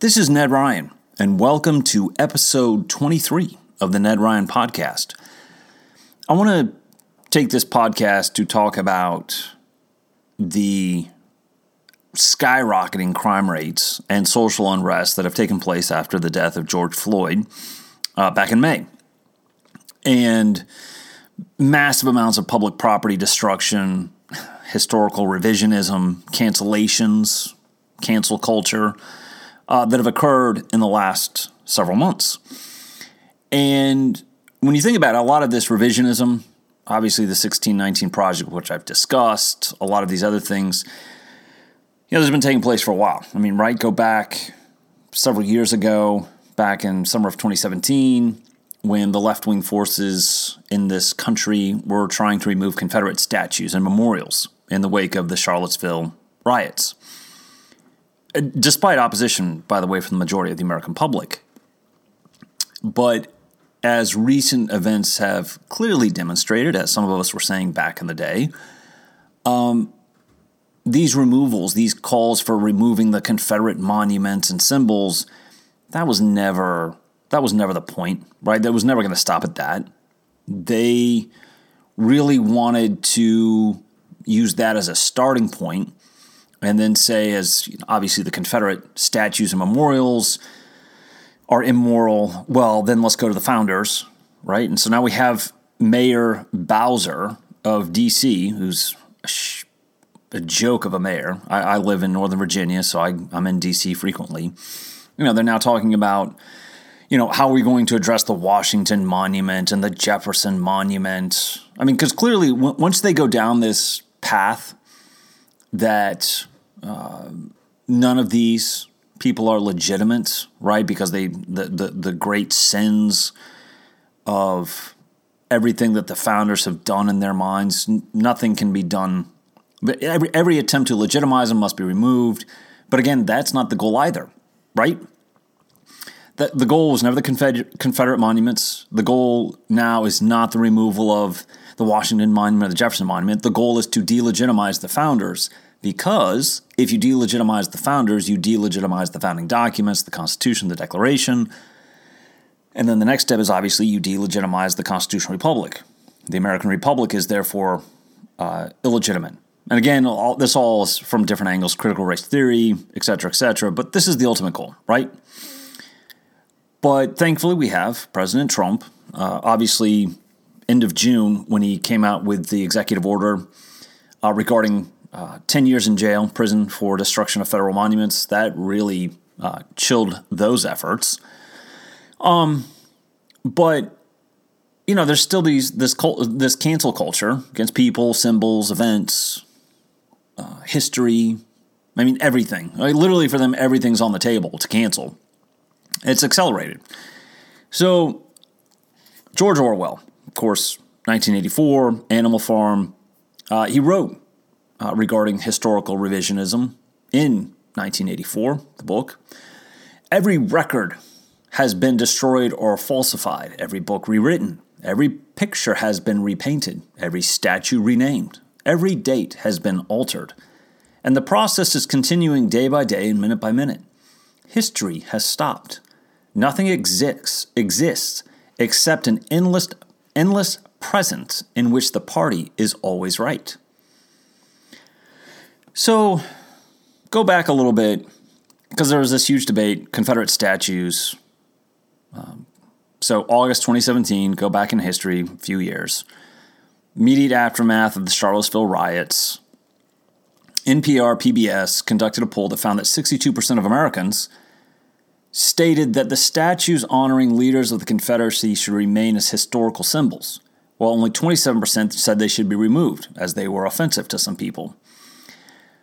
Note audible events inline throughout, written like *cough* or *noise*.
This is Ned Ryun, and welcome to episode 23 of the Ned Ryun podcast. I want to take this podcast to talk about the skyrocketing crime rates and social unrest that have taken place after the death of George Floyd uh, back in May. And massive amounts of public property destruction, historical revisionism, cancellations, cancel culture uh, that have occurred in the last several months. And when you think about it, a lot of this revisionism, obviously the 1619 project, which I've discussed, a lot of these other things, you know, this has been taking place for a while. I mean, right? Go back several years ago, back in summer of 2017, when the left wing forces in this country were trying to remove Confederate statues and memorials in the wake of the Charlottesville riots despite opposition, by the way, from the majority of the American public. But as recent events have clearly demonstrated, as some of us were saying back in the day, um, these removals, these calls for removing the Confederate monuments and symbols, that was never that was never the point, right? That was never going to stop at that. They really wanted to use that as a starting point and then say, as obviously the Confederate statues and memorials are immoral, well, then let's go to the founders, right? And so now we have Mayor Bowser of D.C., who's a, sh- a joke of a mayor. I, I, live in Northern Virginia, so I, I'm in D.C. frequently. You know, they're now talking about, you know, how are we going to address the Washington Monument and the Jefferson Monument? I mean, because clearly, w- once they go down this path that none of these people are legitimate, right? Because they the, the the great sins of everything that the founders have done in their minds, nothing can be done. Every every attempt to legitimize them must be removed. But again, that's not the goal either, right? The, the goal was never the Confederate monuments. The goal now is not the removal of the Washington Monument or the Jefferson Monument. The goal is to delegitimize the founders because if you delegitimize the founders, you delegitimize the founding documents, the Constitution, the Declaration. And then the next step is obviously you delegitimize the constitutional republic. The American Republic is therefore uh, illegitimate. And again, all, this all is from different angles, critical race theory, et cetera, et cetera. But this is the ultimate goal, right? But thankfully, we have President Trump. Uh, obviously, end of June, when he came out with the executive order uh, regarding uh, 10 years in jail, prison for destruction of federal monuments. That really uh, chilled those efforts. Um, but you know, there's still these this cult, this cancel culture against people, symbols, events, uh, history. I mean, everything. Like, literally, for them, everything's on the table to cancel. It's accelerated. So, George Orwell, of course, 1984, Animal Farm. Uh, he wrote uh, regarding historical revisionism in 1984, the book. Every record has been destroyed or falsified, every book rewritten, every picture has been repainted, every statue renamed, every date has been altered. And the process is continuing day by day and minute by minute. History has stopped. Nothing exists, exists except an endless, endless present in which the party is always right. So, go back a little bit because there was this huge debate Confederate statues. Um, so, August 2017, go back in history, a few years. Immediate aftermath of the Charlottesville riots. NPR PBS conducted a poll that found that 62% of Americans stated that the statues honoring leaders of the Confederacy should remain as historical symbols, while only 27% said they should be removed, as they were offensive to some people.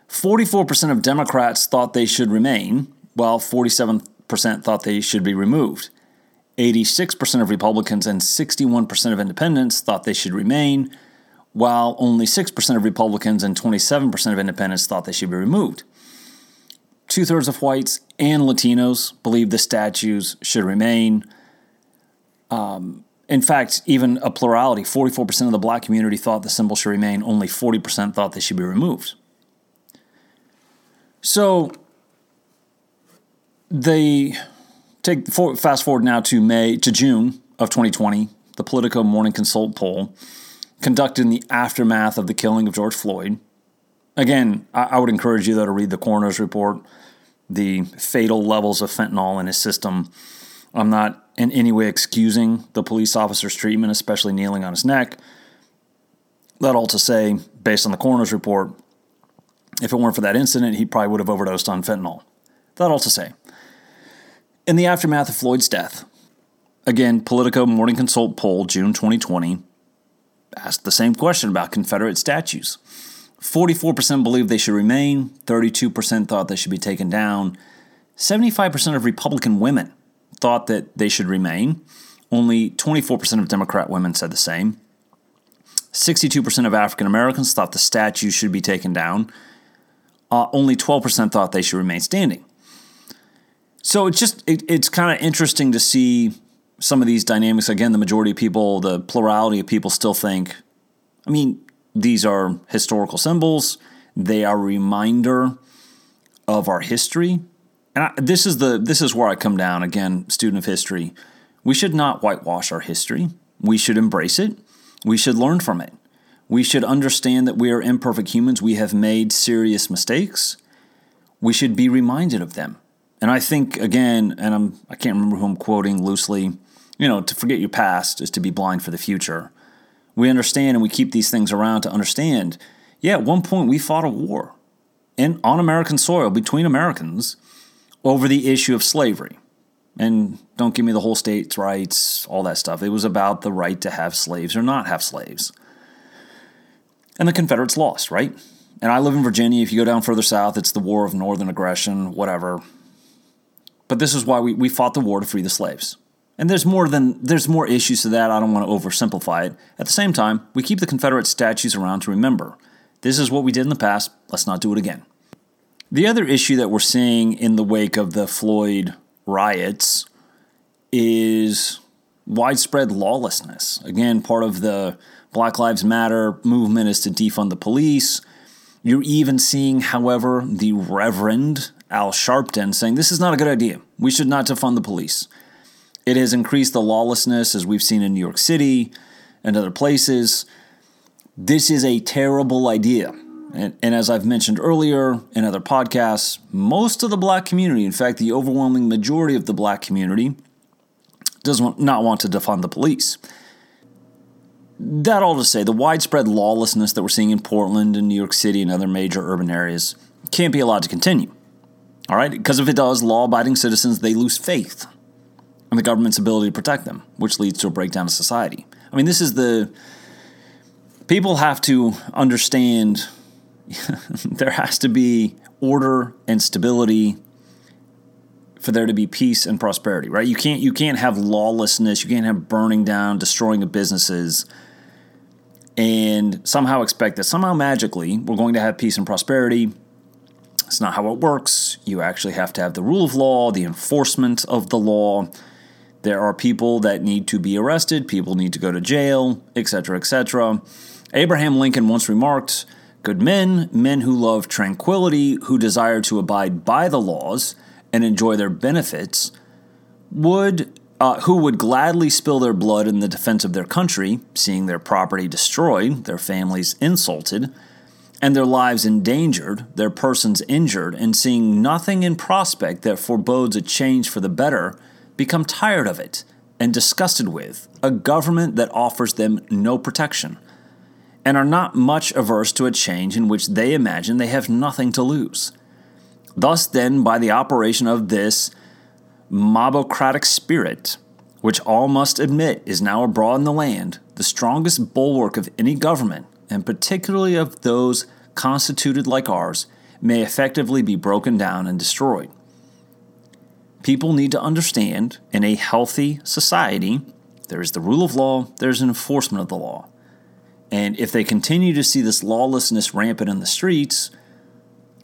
44% of Democrats thought they should remain, while 47% thought they should be removed. 86% of Republicans and 61% of independents thought they should remain, while only 6% of Republicans and 27% of independents thought they should be removed. Two thirds of whites and Latinos believe the statues should remain. Um, in fact, even a plurality 44% of the black community thought the symbol should remain, only 40% thought they should be removed. So, they take fast forward now to May to June of 2020. The Politico Morning Consult poll conducted in the aftermath of the killing of George Floyd. Again, I, I would encourage you though to read the coroner's report, the fatal levels of fentanyl in his system. I'm not in any way excusing the police officer's treatment, especially kneeling on his neck. That all to say, based on the coroner's report, if it weren't for that incident, he probably would have overdosed on fentanyl. That all to say. In the aftermath of Floyd's death, again, Politico Morning Consult poll, June 2020, asked the same question about Confederate statues. 44% believed they should remain, 32% thought they should be taken down. 75% of Republican women thought that they should remain. Only 24% of Democrat women said the same. 62% of African Americans thought the statue should be taken down. Uh, only 12% thought they should remain standing. So it's just, it, it's kind of interesting to see some of these dynamics. Again, the majority of people, the plurality of people still think, I mean, these are historical symbols, they are a reminder of our history. And I, this is the this is where I come down again, student of history. We should not whitewash our history. We should embrace it. We should learn from it. We should understand that we are imperfect humans. We have made serious mistakes. We should be reminded of them. And I think again, and I'm I can't remember who I'm quoting loosely, you know, to forget your past is to be blind for the future. We understand and we keep these things around to understand. Yeah, at one point we fought a war in on American soil between Americans over the issue of slavery. And don't give me the whole states' rights, all that stuff. It was about the right to have slaves or not have slaves. And the Confederates lost, right? And I live in Virginia. If you go down further south, it's the War of Northern Aggression, whatever. But this is why we, we fought the war to free the slaves. And there's more than there's more issues to that. I don't want to oversimplify it. At the same time, we keep the Confederate statues around to remember. This is what we did in the past. Let's not do it again. The other issue that we're seeing in the wake of the Floyd riots is widespread lawlessness. Again, part of the Black Lives Matter movement is to defund the police. You're even seeing, however, the Reverend Al Sharpton saying this is not a good idea. We should not defund the police. It has increased the lawlessness as we've seen in New York City and other places. This is a terrible idea. And, and, as I've mentioned earlier in other podcasts, most of the black community, in fact, the overwhelming majority of the black community, does not want to defund the police. That all to say, the widespread lawlessness that we're seeing in Portland and New York City and other major urban areas can't be allowed to continue. All right? Because if it does, law abiding citizens, they lose faith in the government's ability to protect them, which leads to a breakdown of society. I mean, this is the. People have to understand *laughs* there has to be order and stability for there to be peace and prosperity, right? You can't you can't have lawlessness, you can't have burning down, destroying of businesses and somehow expect that somehow magically we're going to have peace and prosperity. It's not how it works. You actually have to have the rule of law, the enforcement of the law. There are people that need to be arrested, people need to go to jail, etc., etc. Abraham Lincoln once remarked, Good men, men who love tranquility, who desire to abide by the laws and enjoy their benefits, would uh, who would gladly spill their blood in the defense of their country, seeing their property destroyed, their families insulted, and their lives endangered, their persons injured, and seeing nothing in prospect that forebodes a change for the better, become tired of it and disgusted with a government that offers them no protection, and are not much averse to a change in which they imagine they have nothing to lose. Thus, then, by the operation of this mobocratic spirit, which all must admit is now abroad in the land, the strongest bulwark of any government, and particularly of those constituted like ours, may effectively be broken down and destroyed. People need to understand in a healthy society, there is the rule of law, there's an enforcement of the law. And if they continue to see this lawlessness rampant in the streets,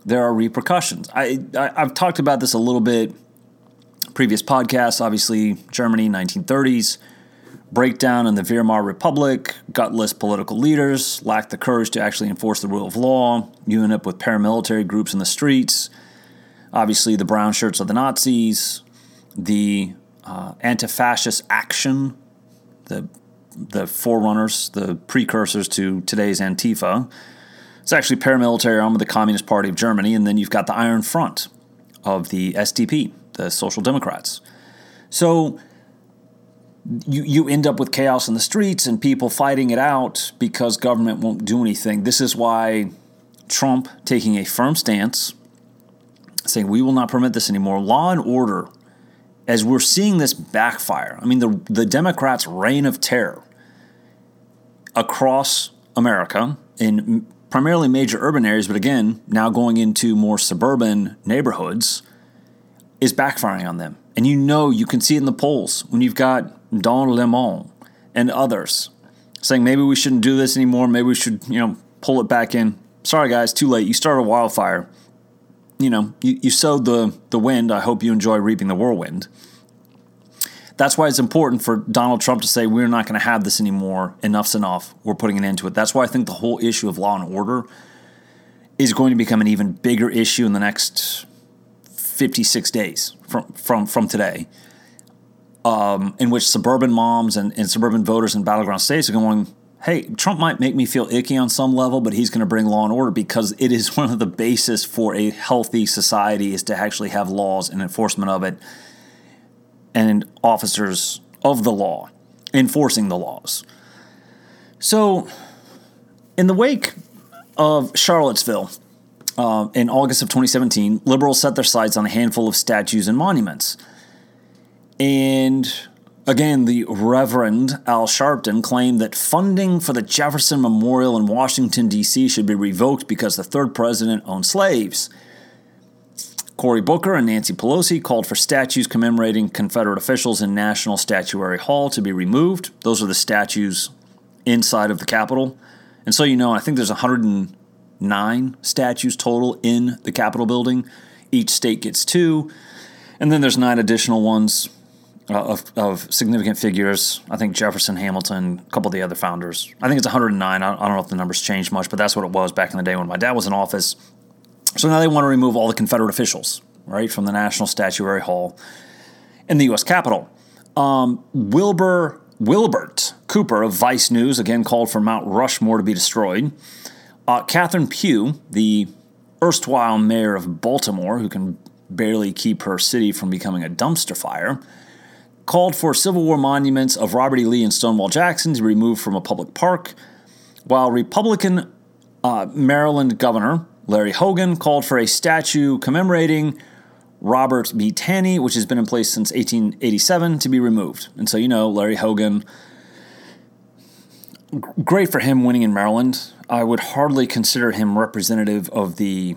there are repercussions. I, I have talked about this a little bit previous podcasts, obviously, Germany, 1930s, breakdown in the Weimar Republic, gutless political leaders, lacked the courage to actually enforce the rule of law, you end up with paramilitary groups in the streets. Obviously, the brown shirts of the Nazis, the uh, anti-fascist action, the the forerunners, the precursors to today's Antifa. It's actually paramilitary arm of the Communist Party of Germany, and then you've got the Iron Front of the SDP, the Social Democrats. So you you end up with chaos in the streets and people fighting it out because government won't do anything. This is why Trump taking a firm stance, saying we will not permit this anymore. Law and order, as we're seeing this backfire. I mean, the the Democrats' reign of terror across America in primarily major urban areas, but again, now going into more suburban neighborhoods, is backfiring on them. And you know, you can see it in the polls when you've got Don Lemon and others saying maybe we shouldn't do this anymore. Maybe we should, you know, pull it back in. Sorry, guys, too late. You started a wildfire. You know, you, you sowed the, the wind. I hope you enjoy reaping the whirlwind. That's why it's important for Donald Trump to say, we're not going to have this anymore. Enough's enough. We're putting an end to it. That's why I think the whole issue of law and order is going to become an even bigger issue in the next 56 days from, from, from today um, in which suburban moms and, and suburban voters in battleground states are going, hey, Trump might make me feel icky on some level, but he's going to bring law and order because it is *laughs* one of the basis for a healthy society is to actually have laws and enforcement of it and officers of the law enforcing the laws. So, in the wake of Charlottesville uh, in August of 2017, liberals set their sights on a handful of statues and monuments – and again, the Reverend Al Sharpton claimed that funding for the Jefferson Memorial in Washington, D.C. should be revoked because the third president owned slaves. Cory Booker and Nancy Pelosi called for statues commemorating Confederate officials in National Statuary Hall to be removed. Those are the statues inside of the Capitol. And so you know, I think there's 109 statues total in the Capitol building. Each state gets two. And then there's nine additional ones uh, of, of significant figures. I think Jefferson, Hamilton, a couple of the other founders. I think it's 109. I, I don't know if the numbers changed much, but that's what it was back in the day when my dad was in office. So now they want to remove all the Confederate officials, right, from the National Statuary Hall in the U.S. Capitol. Um, Wilbur Wilbert Cooper of Vice News again called for Mount Rushmore to be destroyed. Uh, Catherine Pugh, the erstwhile mayor of Baltimore, who can barely keep her city from becoming a dumpster fire, called for Civil War monuments of Robert E. Lee and Stonewall Jackson to be removed from a public park, while Republican uh, Maryland Governor Larry Hogan called for a statue commemorating Robert B. Taney, which has been in place since 1887, to be removed. And so, you know, Larry Hogan, great for him winning in Maryland. I would hardly consider him representative of the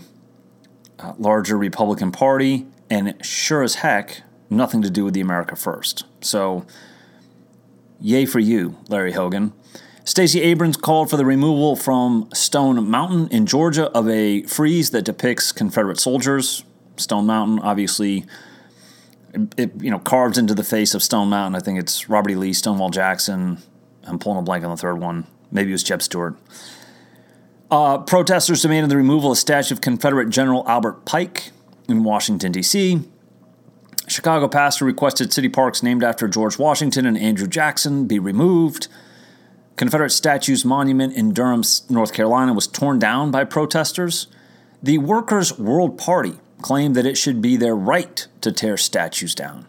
uh, larger Republican Party, and sure as heck nothing to do with the America First. So, yay for you, Larry Hogan. Stacey Abrams called for the removal from Stone Mountain in Georgia of a frieze that depicts Confederate soldiers. Stone Mountain, obviously, it, you know carved into the face of Stone Mountain. I think it's Robert E. Lee, Stonewall Jackson. I'm pulling a blank on the third one. Maybe it was Jeb Stuart. Uh, protesters demanded the removal of a statue of Confederate General Albert Pike in Washington, D.C. Chicago pastor requested city parks named after George Washington and Andrew Jackson be removed. Confederate Statues Monument in Durham, North Carolina was torn down by protesters. The Workers' World Party claimed that it should be their right to tear statues down.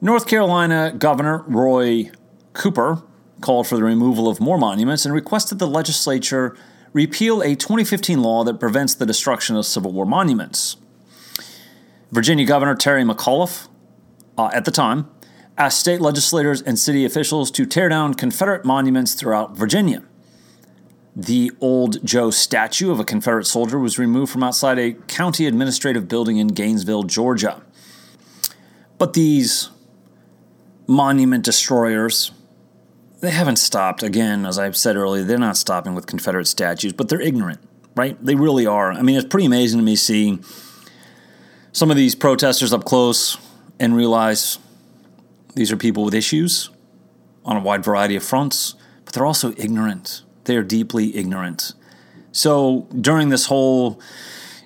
North Carolina Governor Roy Cooper called for the removal of more monuments and requested the legislature repeal a 2015 law that prevents the destruction of Civil War monuments. Virginia Governor Terry McAuliffe, uh, at the time, asked state legislators and city officials to tear down Confederate monuments throughout Virginia. The old Joe statue of a Confederate soldier was removed from outside a county administrative building in Gainesville, Georgia. But these monument destroyers, they haven't stopped. Again, as I've said earlier, they're not stopping with Confederate statues, but they're ignorant, right? They really are. I mean, it's pretty amazing to me seeing some of these protesters up close and realize these are people with issues on a wide variety of fronts, but they're also ignorant. They are deeply ignorant. So during this whole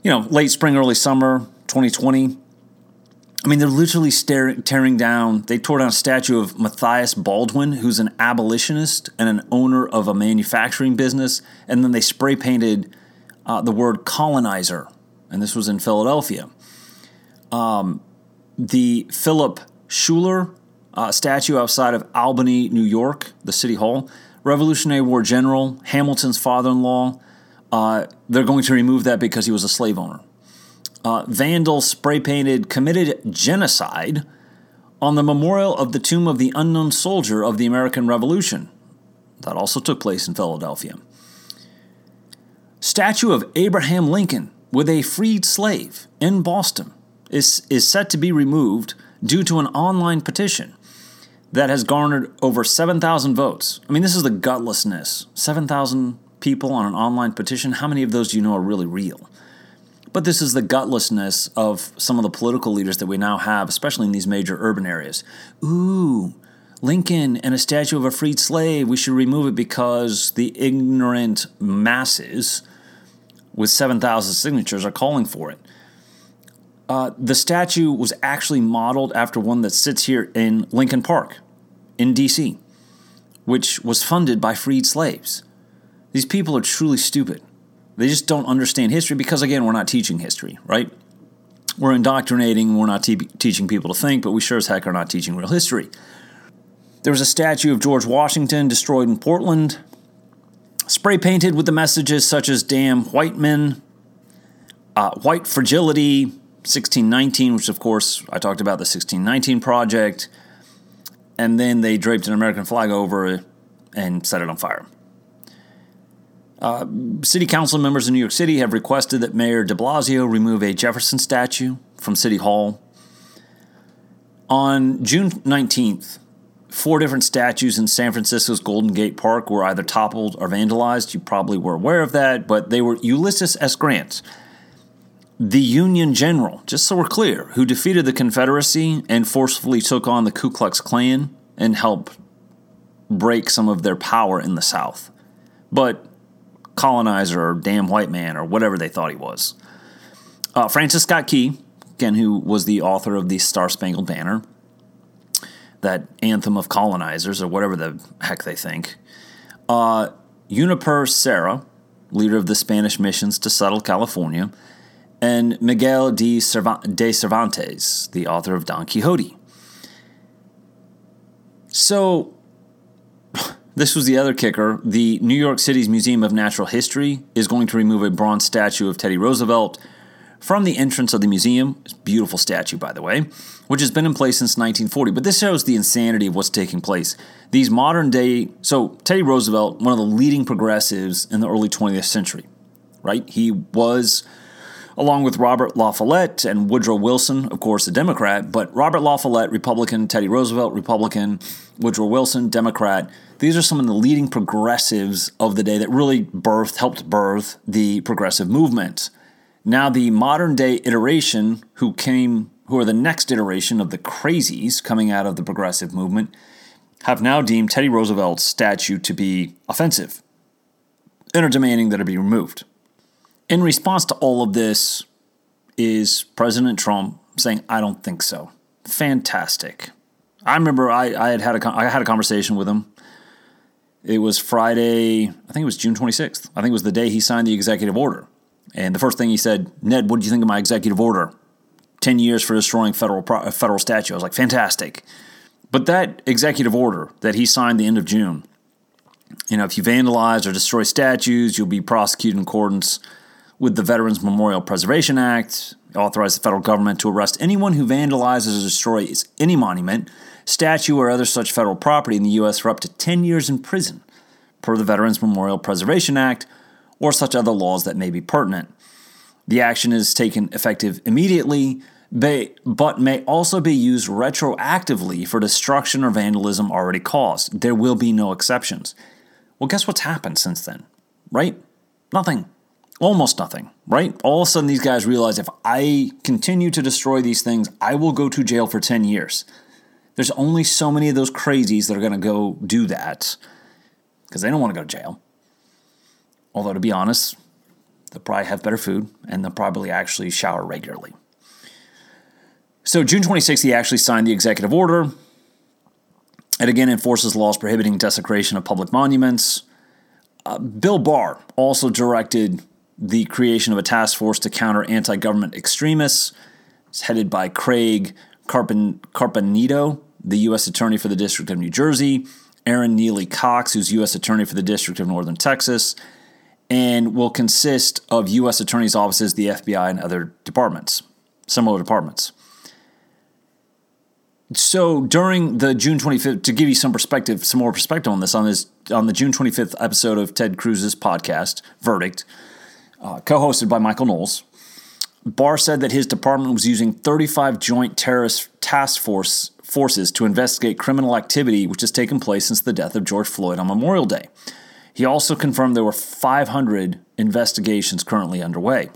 you know, late spring, early summer 2020. I mean, they're literally staring, tearing down. They tore down a statue of Matthias Baldwin, who's an abolitionist and an owner of a manufacturing business. And then they spray painted uh, the word colonizer. And this was in Philadelphia. Um, the Philip Schuyler uh, statue outside of Albany, New York, the city hall. Revolutionary War general, Hamilton's father in law. Uh, they're going to remove that because he was a slave owner uh, spray painted committed genocide on the memorial of the tomb of the unknown soldier of the American Revolution. That also took place in Philadelphia. Statue of Abraham Lincoln with a freed slave in Boston is, is set to be removed due to an online petition that has garnered over 7,000 votes. I mean, this is the gutlessness. 7,000 people on an online petition. How many of those do you know are really real? But this is the gutlessness of some of the political leaders that we now have, especially in these major urban areas. Ooh, Lincoln and a statue of a freed slave, we should remove it because the ignorant masses with 7,000 signatures are calling for it. Uh, the statue was actually modeled after one that sits here in Lincoln Park in DC, which was funded by freed slaves. These people are truly stupid. They just don't understand history because, again, we're not teaching history, right? We're indoctrinating, we're not te- teaching people to think, but we sure as heck are not teaching real history. There was a statue of George Washington destroyed in Portland, spray painted with the messages such as damn white men, uh, white fragility, 1619, which of course I talked about the 1619 project, and then they draped an American flag over it and set it on fire. Uh, city council members in New York City have requested that Mayor de Blasio remove a Jefferson statue from City Hall. On June 19th, four different statues in San Francisco's Golden Gate Park were either toppled or vandalized. You probably were aware of that, but they were Ulysses S. Grant, the Union general, just so we're clear, who defeated the Confederacy and forcefully took on the Ku Klux Klan and helped break some of their power in the South. But colonizer or damn white man or whatever they thought he was. Uh, Francis Scott Key, again, who was the author of the Star Spangled Banner, that anthem of colonizers or whatever the heck they think. Uh, Junipero Serra, leader of the Spanish missions to settle California, and Miguel de Cervantes, the author of Don Quixote. So this was the other kicker. The New York City's Museum of Natural History is going to remove a bronze statue of Teddy Roosevelt from the entrance of the museum. It's a beautiful statue, by the way, which has been in place since 1940. But this shows the insanity of what's taking place. These modern day, so Teddy Roosevelt, one of the leading progressives in the early 20th century, right? He was along with Robert La Follette and Woodrow Wilson, of course, a Democrat, but Robert La Follette, Republican, Teddy Roosevelt, Republican, Woodrow Wilson, Democrat. These are some of the leading progressives of the day that really birthed, helped birth the progressive movement. Now, the modern day iteration, who came, who are the next iteration of the crazies coming out of the progressive movement, have now deemed Teddy Roosevelt's statue to be offensive and are demanding that it be removed. In response to all of this, is President Trump saying, I don't think so. Fantastic. I remember I, I had had a, I had a conversation with him it was Friday, I think it was June 26th. I think it was the day he signed the executive order. And the first thing he said, Ned, what do you think of my executive order? 10 years for destroying federal, uh, federal statue. I was like, fantastic. But that executive order that he signed the end of June, you know, if you vandalize or destroy statues, you'll be prosecuted in accordance with the Veterans Memorial Preservation Act, authorize the federal government to arrest anyone who vandalizes or destroys any monument statue, or other such federal property in the U.S. for up to 10 years in prison, per the Veterans Memorial Preservation Act, or such other laws that may be pertinent. The action is taken effective immediately, but may also be used retroactively for destruction or vandalism already caused. There will be no exceptions. Well, guess what's happened since then, right? Nothing. Almost nothing, right? All of a sudden, these guys realize if I continue to destroy these things, I will go to jail for 10 years. There's only so many of those crazies that are going to go do that because they don't want to go to jail. Although, to be honest, They'll probably have better food and they'll probably actually shower regularly. So, June 26th, he actually signed the executive order. It again enforces laws prohibiting desecration of public monuments. Uh, Bill Barr also directed the creation of a task force to counter anti government extremists. It's headed by Craig Carpen- Carpenito, the U.S. Attorney for the District of New Jersey, Erin Nealy Cox, who's U.S. Attorney for the District of Northern Texas, and will consist of U.S. Attorney's offices, the FBI, and other departments, similar departments. So during the June 25th, to give you some perspective, some more perspective on this, on this, on the June 25th episode of Ted Cruz's podcast, Verdict, uh, co-hosted by Michael Knowles, Barr said that his department was using 35 joint terrorist task force forces to investigate criminal activity which has taken place since the death of George Floyd on Memorial Day. He also confirmed there were 500 investigations currently underway.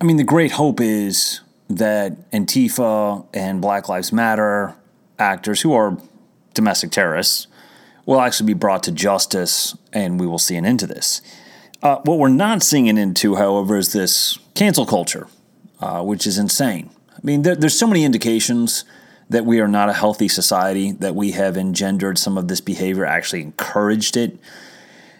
I mean, the great hope is that Antifa and Black Lives Matter actors who are domestic terrorists will actually be brought to justice and we will see an end to this. Uh, what we're not seeing an end to, however, is this cancel culture, uh, which is insane. I mean, there, there's so many indications that we are not a healthy society, that we have engendered some of this behavior, actually encouraged it,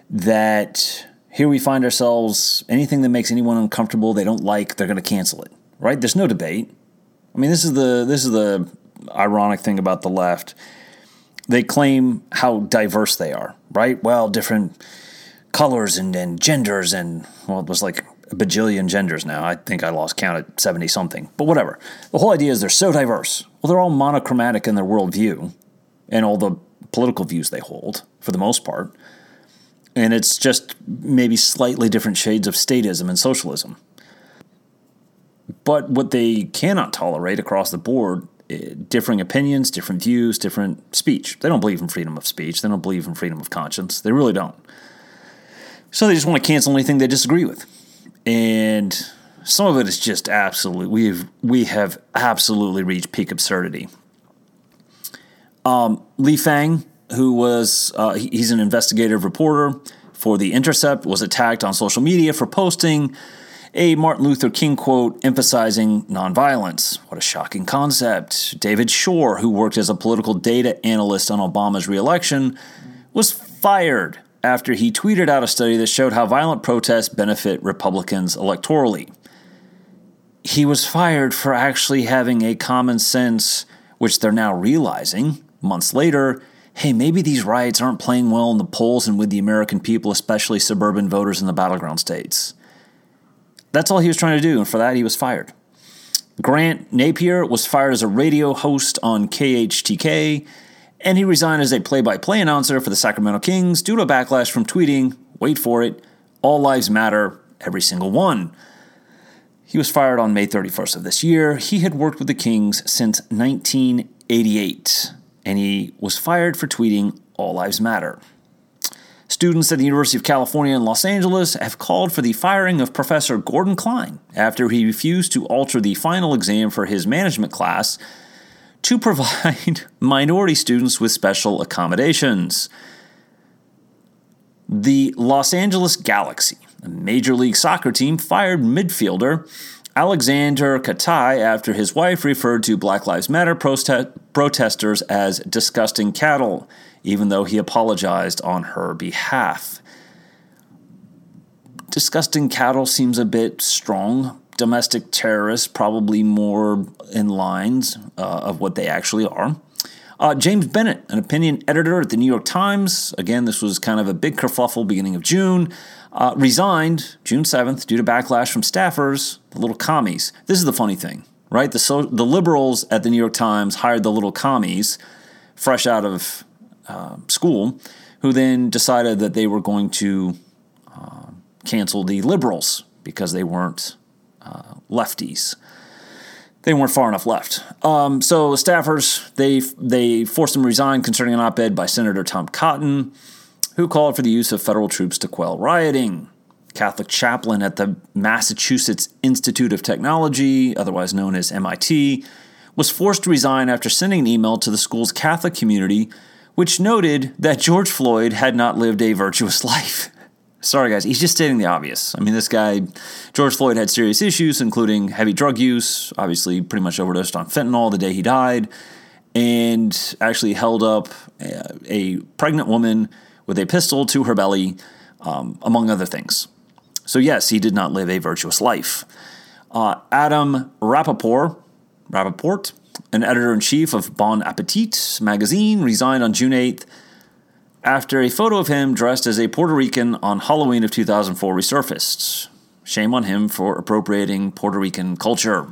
that here we find ourselves anything that makes anyone uncomfortable, they don't like, they're going to cancel it right? There's no debate. I mean, this is the this is the ironic thing about the left. They claim how diverse they are, right? Well, different colors and, and genders and well, it was like a bajillion genders now. I think I lost count at 70 something. But whatever. The whole idea is they're so diverse. Well, they're all monochromatic in their worldview and all the political views they hold, for the most part. And it's just maybe slightly different shades of statism and socialism. But what they cannot tolerate across the board eh, differing opinions, different views, different speech. They don't believe in freedom of speech. They don't believe in freedom of conscience. They really don't. So they just want to cancel anything they disagree with. And some of it is just absolute. We've we have absolutely reached peak absurdity. Um, Lee Fang, who was uh, he's an investigative reporter for The Intercept, was attacked on social media for posting a Martin Luther King quote emphasizing nonviolence. What a shocking concept. David Shor, who worked as a political data analyst on Obama's reelection, was fired after he tweeted out a study that showed how violent protests benefit Republicans electorally. He was fired for actually having a common sense, which they're now realizing months later. Hey, maybe these riots aren't playing well in the polls and with the American people, especially suburban voters in the battleground states. That's all he was trying to do, and for that, he was fired. Grant Napier was fired as a radio host on KHTK, and he resigned as a play by play announcer for the Sacramento Kings due to backlash from tweeting, wait for it, all lives matter, every single one. He was fired on May 31st of this year. He had worked with the Kings since 1988, and he was fired for tweeting, All Lives Matter. Students at the University of California in Los Angeles have called for the firing of Professor Gordon Klein after he refused to alter the final exam for his management class to provide *laughs* minority students with special accommodations. The Los Angeles Galaxy, a Major League Soccer team, fired midfielder Alexander Katai after his wife referred to Black Lives Matter prote- protesters as disgusting cattle even though he apologized on her behalf. Disgusting cattle seems a bit strong. Domestic terrorists, probably more in lines uh, of what they actually are. Uh, James Bennet, an opinion editor at the New York Times, again, this was kind of a big kerfuffle beginning of June, uh, resigned June 7th due to backlash from staffers, the little commies. This is the funny thing, right? The, so, the liberals at the New York Times hired the little commies fresh out of uh, school, who then decided that they were going to uh, cancel the liberals because they weren't uh, lefties. They weren't far enough left. Um, so staffers they they forced them to resign concerning an op-ed by Senator Tom Cotton, who called for the use of federal troops to quell rioting. Catholic chaplain at the Massachusetts Institute of Technology, otherwise known as MIT, was forced to resign after sending an email to the school's Catholic community which noted that George Floyd had not lived a virtuous *laughs* life. Sorry, guys. He's just stating the obvious. I mean, this guy, George Floyd, had serious issues, including heavy drug use, obviously, pretty much overdosed on fentanyl the day he died, and actually held up a, a pregnant woman with a pistol to her belly, um, among other things. So, yes, he did not live a virtuous life. Uh, Adam Rapoport, Rapoport, an editor in chief of Bon Appetit magazine, resigned on June 8th after a photo of him dressed as a Puerto Rican on Halloween of 2004 resurfaced. Shame on him for appropriating Puerto Rican culture.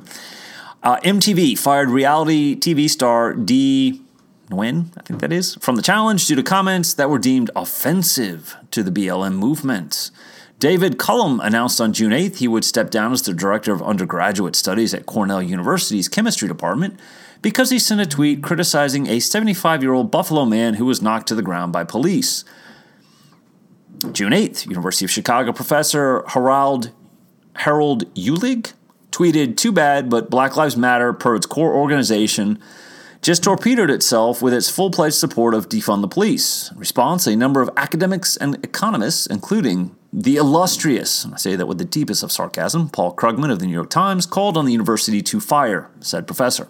Uh, MTV fired reality TV star Dee Nguyen, I think that is, from the challenge due to comments that were deemed offensive to the BLM movement. David Collum announced on June 8th he would step down as the director of undergraduate studies at Cornell University's chemistry department because he sent a tweet criticizing a 75 year old Buffalo man who was knocked to the ground by police. June 8th, University of Chicago professor Harold, Harold Uhlig tweeted, Too bad, but Black Lives Matter, per its core organization, just torpedoed itself with its full pledged support of defund the police. In response, a number of academics and economists, including the illustrious, I say that with the deepest of sarcasm, Paul Krugman of the New York Times, called on the university to fire said professor.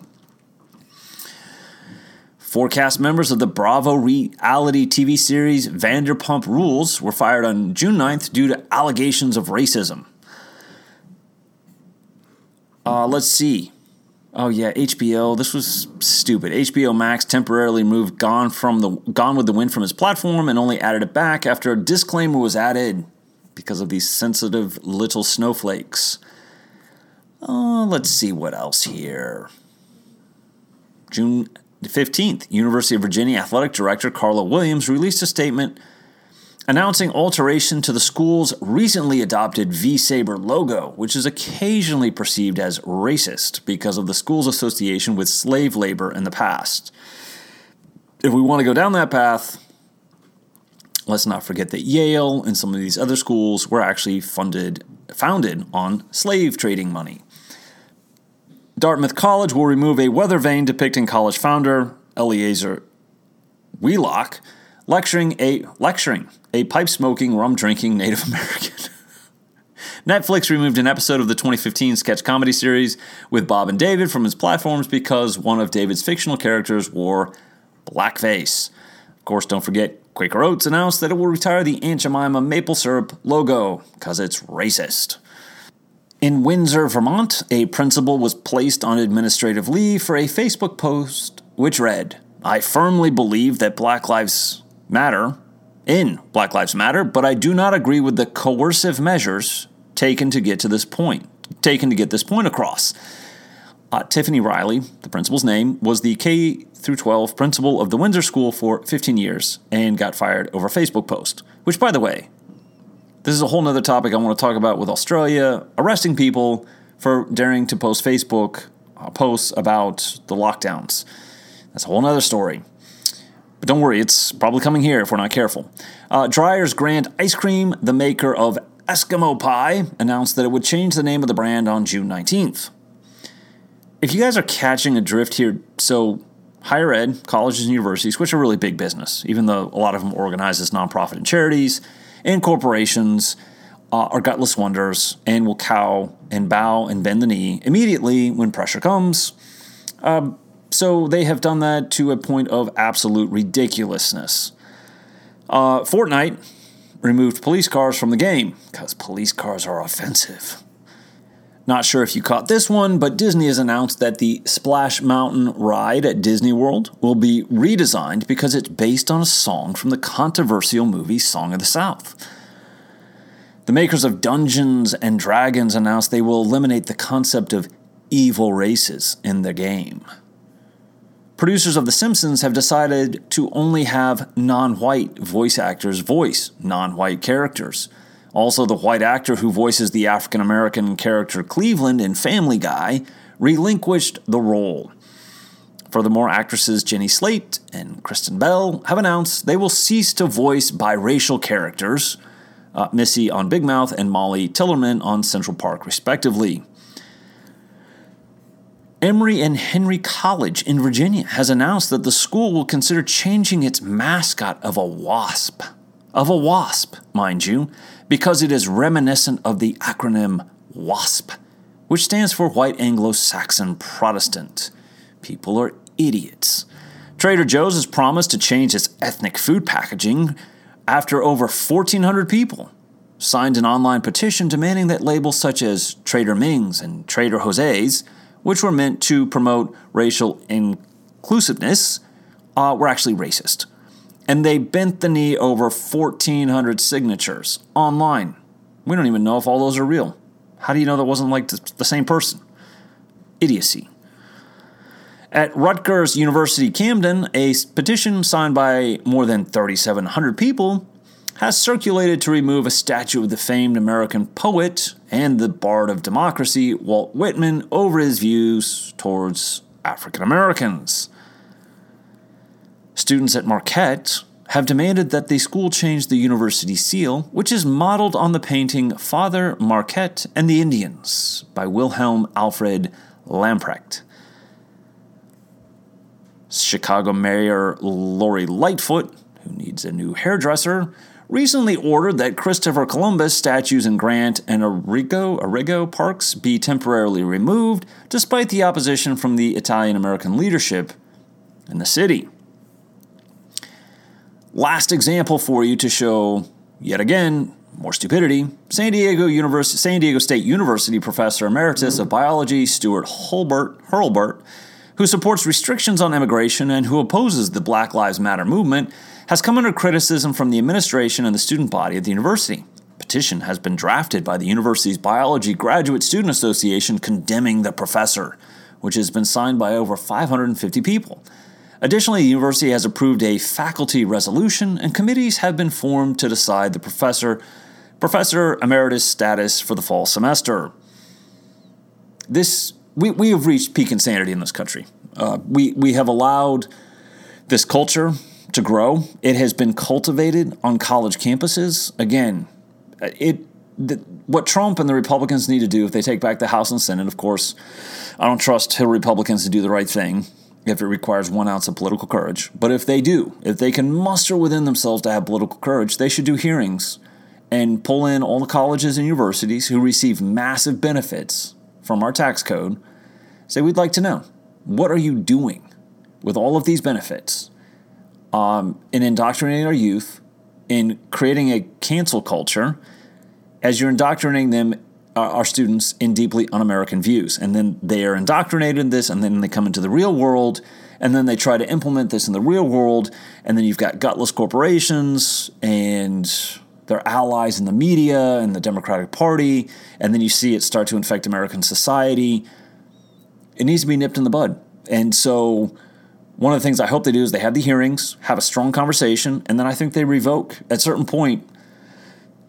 Four cast members of the Bravo reality TV series Vanderpump Rules were fired on June 9th due to allegations of racism. Uh, let's see. Oh yeah, HBO. This was stupid. HBO Max temporarily moved Gone from the Gone with the Wind from its platform and only added it back after a disclaimer was added because of these sensitive little snowflakes. Uh, let's see what else here. June 15th, University of Virginia Athletic Director Carla Williams released a statement announcing alteration to the school's recently adopted V Sabre logo, which is occasionally perceived as racist because of the school's association with slave labor in the past. If we want to go down that path, let's not forget that Yale and some of these other schools were actually funded founded on slave trading money. Dartmouth College will remove a weather vane depicting college founder Eleazar Wheelock lecturing a lecturing a pipe smoking, rum drinking Native *laughs* American. Netflix removed an episode of the 2015 sketch comedy series with Bob and David from its platforms because one of David's fictional characters wore blackface. Of course, don't forget Quaker Oats announced that it will retire the Aunt Jemima maple syrup logo because it's racist. In Windsor, Vermont, a principal was placed on administrative leave for a Facebook post which read, I firmly believe that Black Lives Matter in Black Lives Matter, but I do not agree with the coercive measures taken to get to this point, taken to get this point across. Uh, Tiffany Riley, the principal's name, was the K through 12 principal of the Windsor School for 15 years and got fired over a Facebook post. Which, by the way, this is a whole other topic I want to talk about with Australia arresting people for daring to post Facebook uh, posts about the lockdowns. That's a whole other story. But don't worry, it's probably coming here if we're not careful. Uh, Dreyer's Grand Ice Cream, the maker of Eskimo Pie, announced that it would change the name of the brand on June 19th. If you guys are catching a drift here, so higher ed, colleges and universities, which are really big business, even though a lot of them organize as nonprofit and charities, and corporations uh, are gutless wonders and will cow and bow and bend the knee immediately when pressure comes. Um, so they have done that to a point of absolute ridiculousness. Uh, Fortnite removed police cars from the game because police cars are offensive. Not sure if you caught this one, but Disney has announced that the Splash Mountain ride at Disney World will be redesigned because it's based on a song from the controversial movie Song of the South. The makers of Dungeons and Dragons announced they will eliminate the concept of evil races in the game. Producers of The Simpsons have decided to only have non white voice actors voice non white characters. Also, the white actor who voices the African American character Cleveland in Family Guy relinquished the role. Furthermore, actresses Jenny Slate and Kristen Bell have announced they will cease to voice biracial characters, uh, Missy on Big Mouth and Molly Tillerman on Central Park, respectively. Emory and Henry College in Virginia has announced that the school will consider changing its mascot of a wasp of a wasp, mind you, because it is reminiscent of the acronym WASP, which stands for White Anglo Saxon Protestant. People are idiots. Trader Joe's has promised to change its ethnic food packaging after over 1,400 people signed an online petition demanding that labels such as Trader Ming's and Trader Jose's, which were meant to promote racial inclusiveness, uh, were actually racist. And they bent the knee over 1,400 signatures online. We don't even know if all those are real. How do you know that wasn't like the same person? Idiocy. At Rutgers University Camden, a petition signed by more than 3,700 people has circulated to remove a statue of the famed American poet and the bard of democracy, Walt Whitman, over his views towards African Americans. Students at Marquette have demanded that the school change the university seal, which is modeled on the painting Father Marquette and the Indians by Wilhelm Alfred Lamprecht. Chicago Mayor Lori Lightfoot, who needs a new hairdresser, recently ordered that Christopher Columbus statues in Grant and Arrigo, Arrigo parks be temporarily removed, despite the opposition from the Italian American leadership in the city. Last example for you to show, yet again, more stupidity. San Diego University, San Diego State University professor emeritus of biology Stuart Hurlbert, Hurlbert who supports restrictions on immigration and who opposes the Black Lives Matter movement, has come under criticism from the administration and the student body at the university. Petition has been drafted by the university's Biology Graduate Student Association condemning the professor, which has been signed by over 550 people. Additionally, the university has approved a faculty resolution, and committees have been formed to decide the professor professor emeritus status for the fall semester. This we, we have reached peak insanity in this country. Uh, we, we have allowed this culture to grow. It has been cultivated on college campuses. Again, it the, what Trump and the Republicans need to do if they take back the House and Senate. Of course, I don't trust Hill Republicans to do the right thing if it requires one ounce of political courage. But if they do, if they can muster within themselves to have political courage, they should do hearings and pull in all the colleges and universities who receive massive benefits from our tax code. Say, we'd like to know what are you doing with all of these benefits? um, in indoctrinating our youth, in creating a cancel culture, as you're indoctrinating them, our students, in deeply un American views. And then they are indoctrinated in this, and then they come into the real world, and then they try to implement this in the real world. And then you've got gutless corporations and their allies in the media and the Democratic Party. And then you see it start to infect American society. It needs to be nipped in the bud. And so one of the things I hope they do is they have the hearings, have a strong conversation, and then I think they revoke at certain point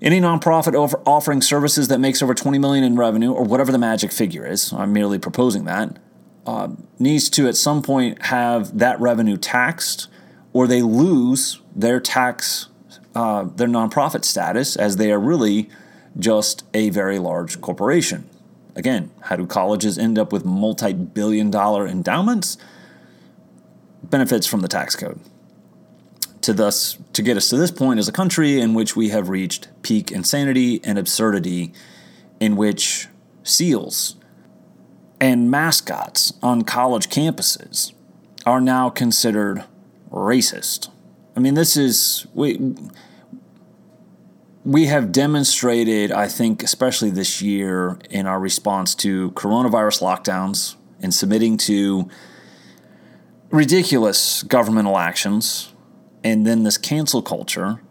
any nonprofit offer, offering services that makes over 20 million in revenue or whatever the magic figure is. I'm merely proposing that. Uh, needs to at some point have that revenue taxed, or they lose their tax, uh, their nonprofit status, as they are really just a very large corporation. Again, how do colleges end up with multi billion dollar endowments? benefits from the tax code. To thus to get us to this point as a country in which we have reached peak insanity and absurdity, in which seals and mascots on college campuses are now considered racist. I mean, this is we we have demonstrated, I think, especially this year, in our response to coronavirus lockdowns and submitting to ridiculous governmental actions and then this cancel culture,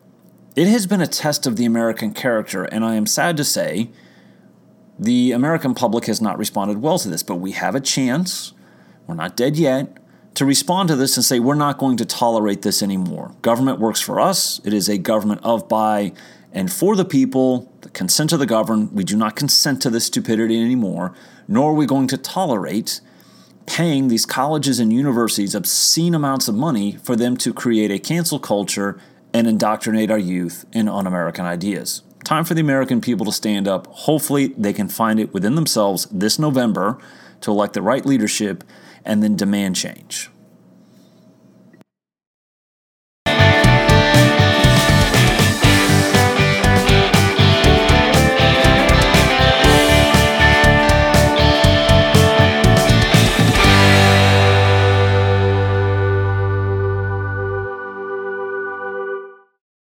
it has been a test of the American character. And I am sad to say the American public has not responded well to this, but we have a chance, we're not dead yet, to respond to this and say we're not going to tolerate this anymore. Government works for us, it is a government of, by, and for the people, the consent of the governed. We do not consent to this stupidity anymore, nor are we going to tolerate paying these colleges and universities obscene amounts of money for them to create a cancel culture and indoctrinate our youth in un American ideas. Time for the American people to stand up. Hopefully, they can find it within themselves this November to elect the right leadership and then demand change.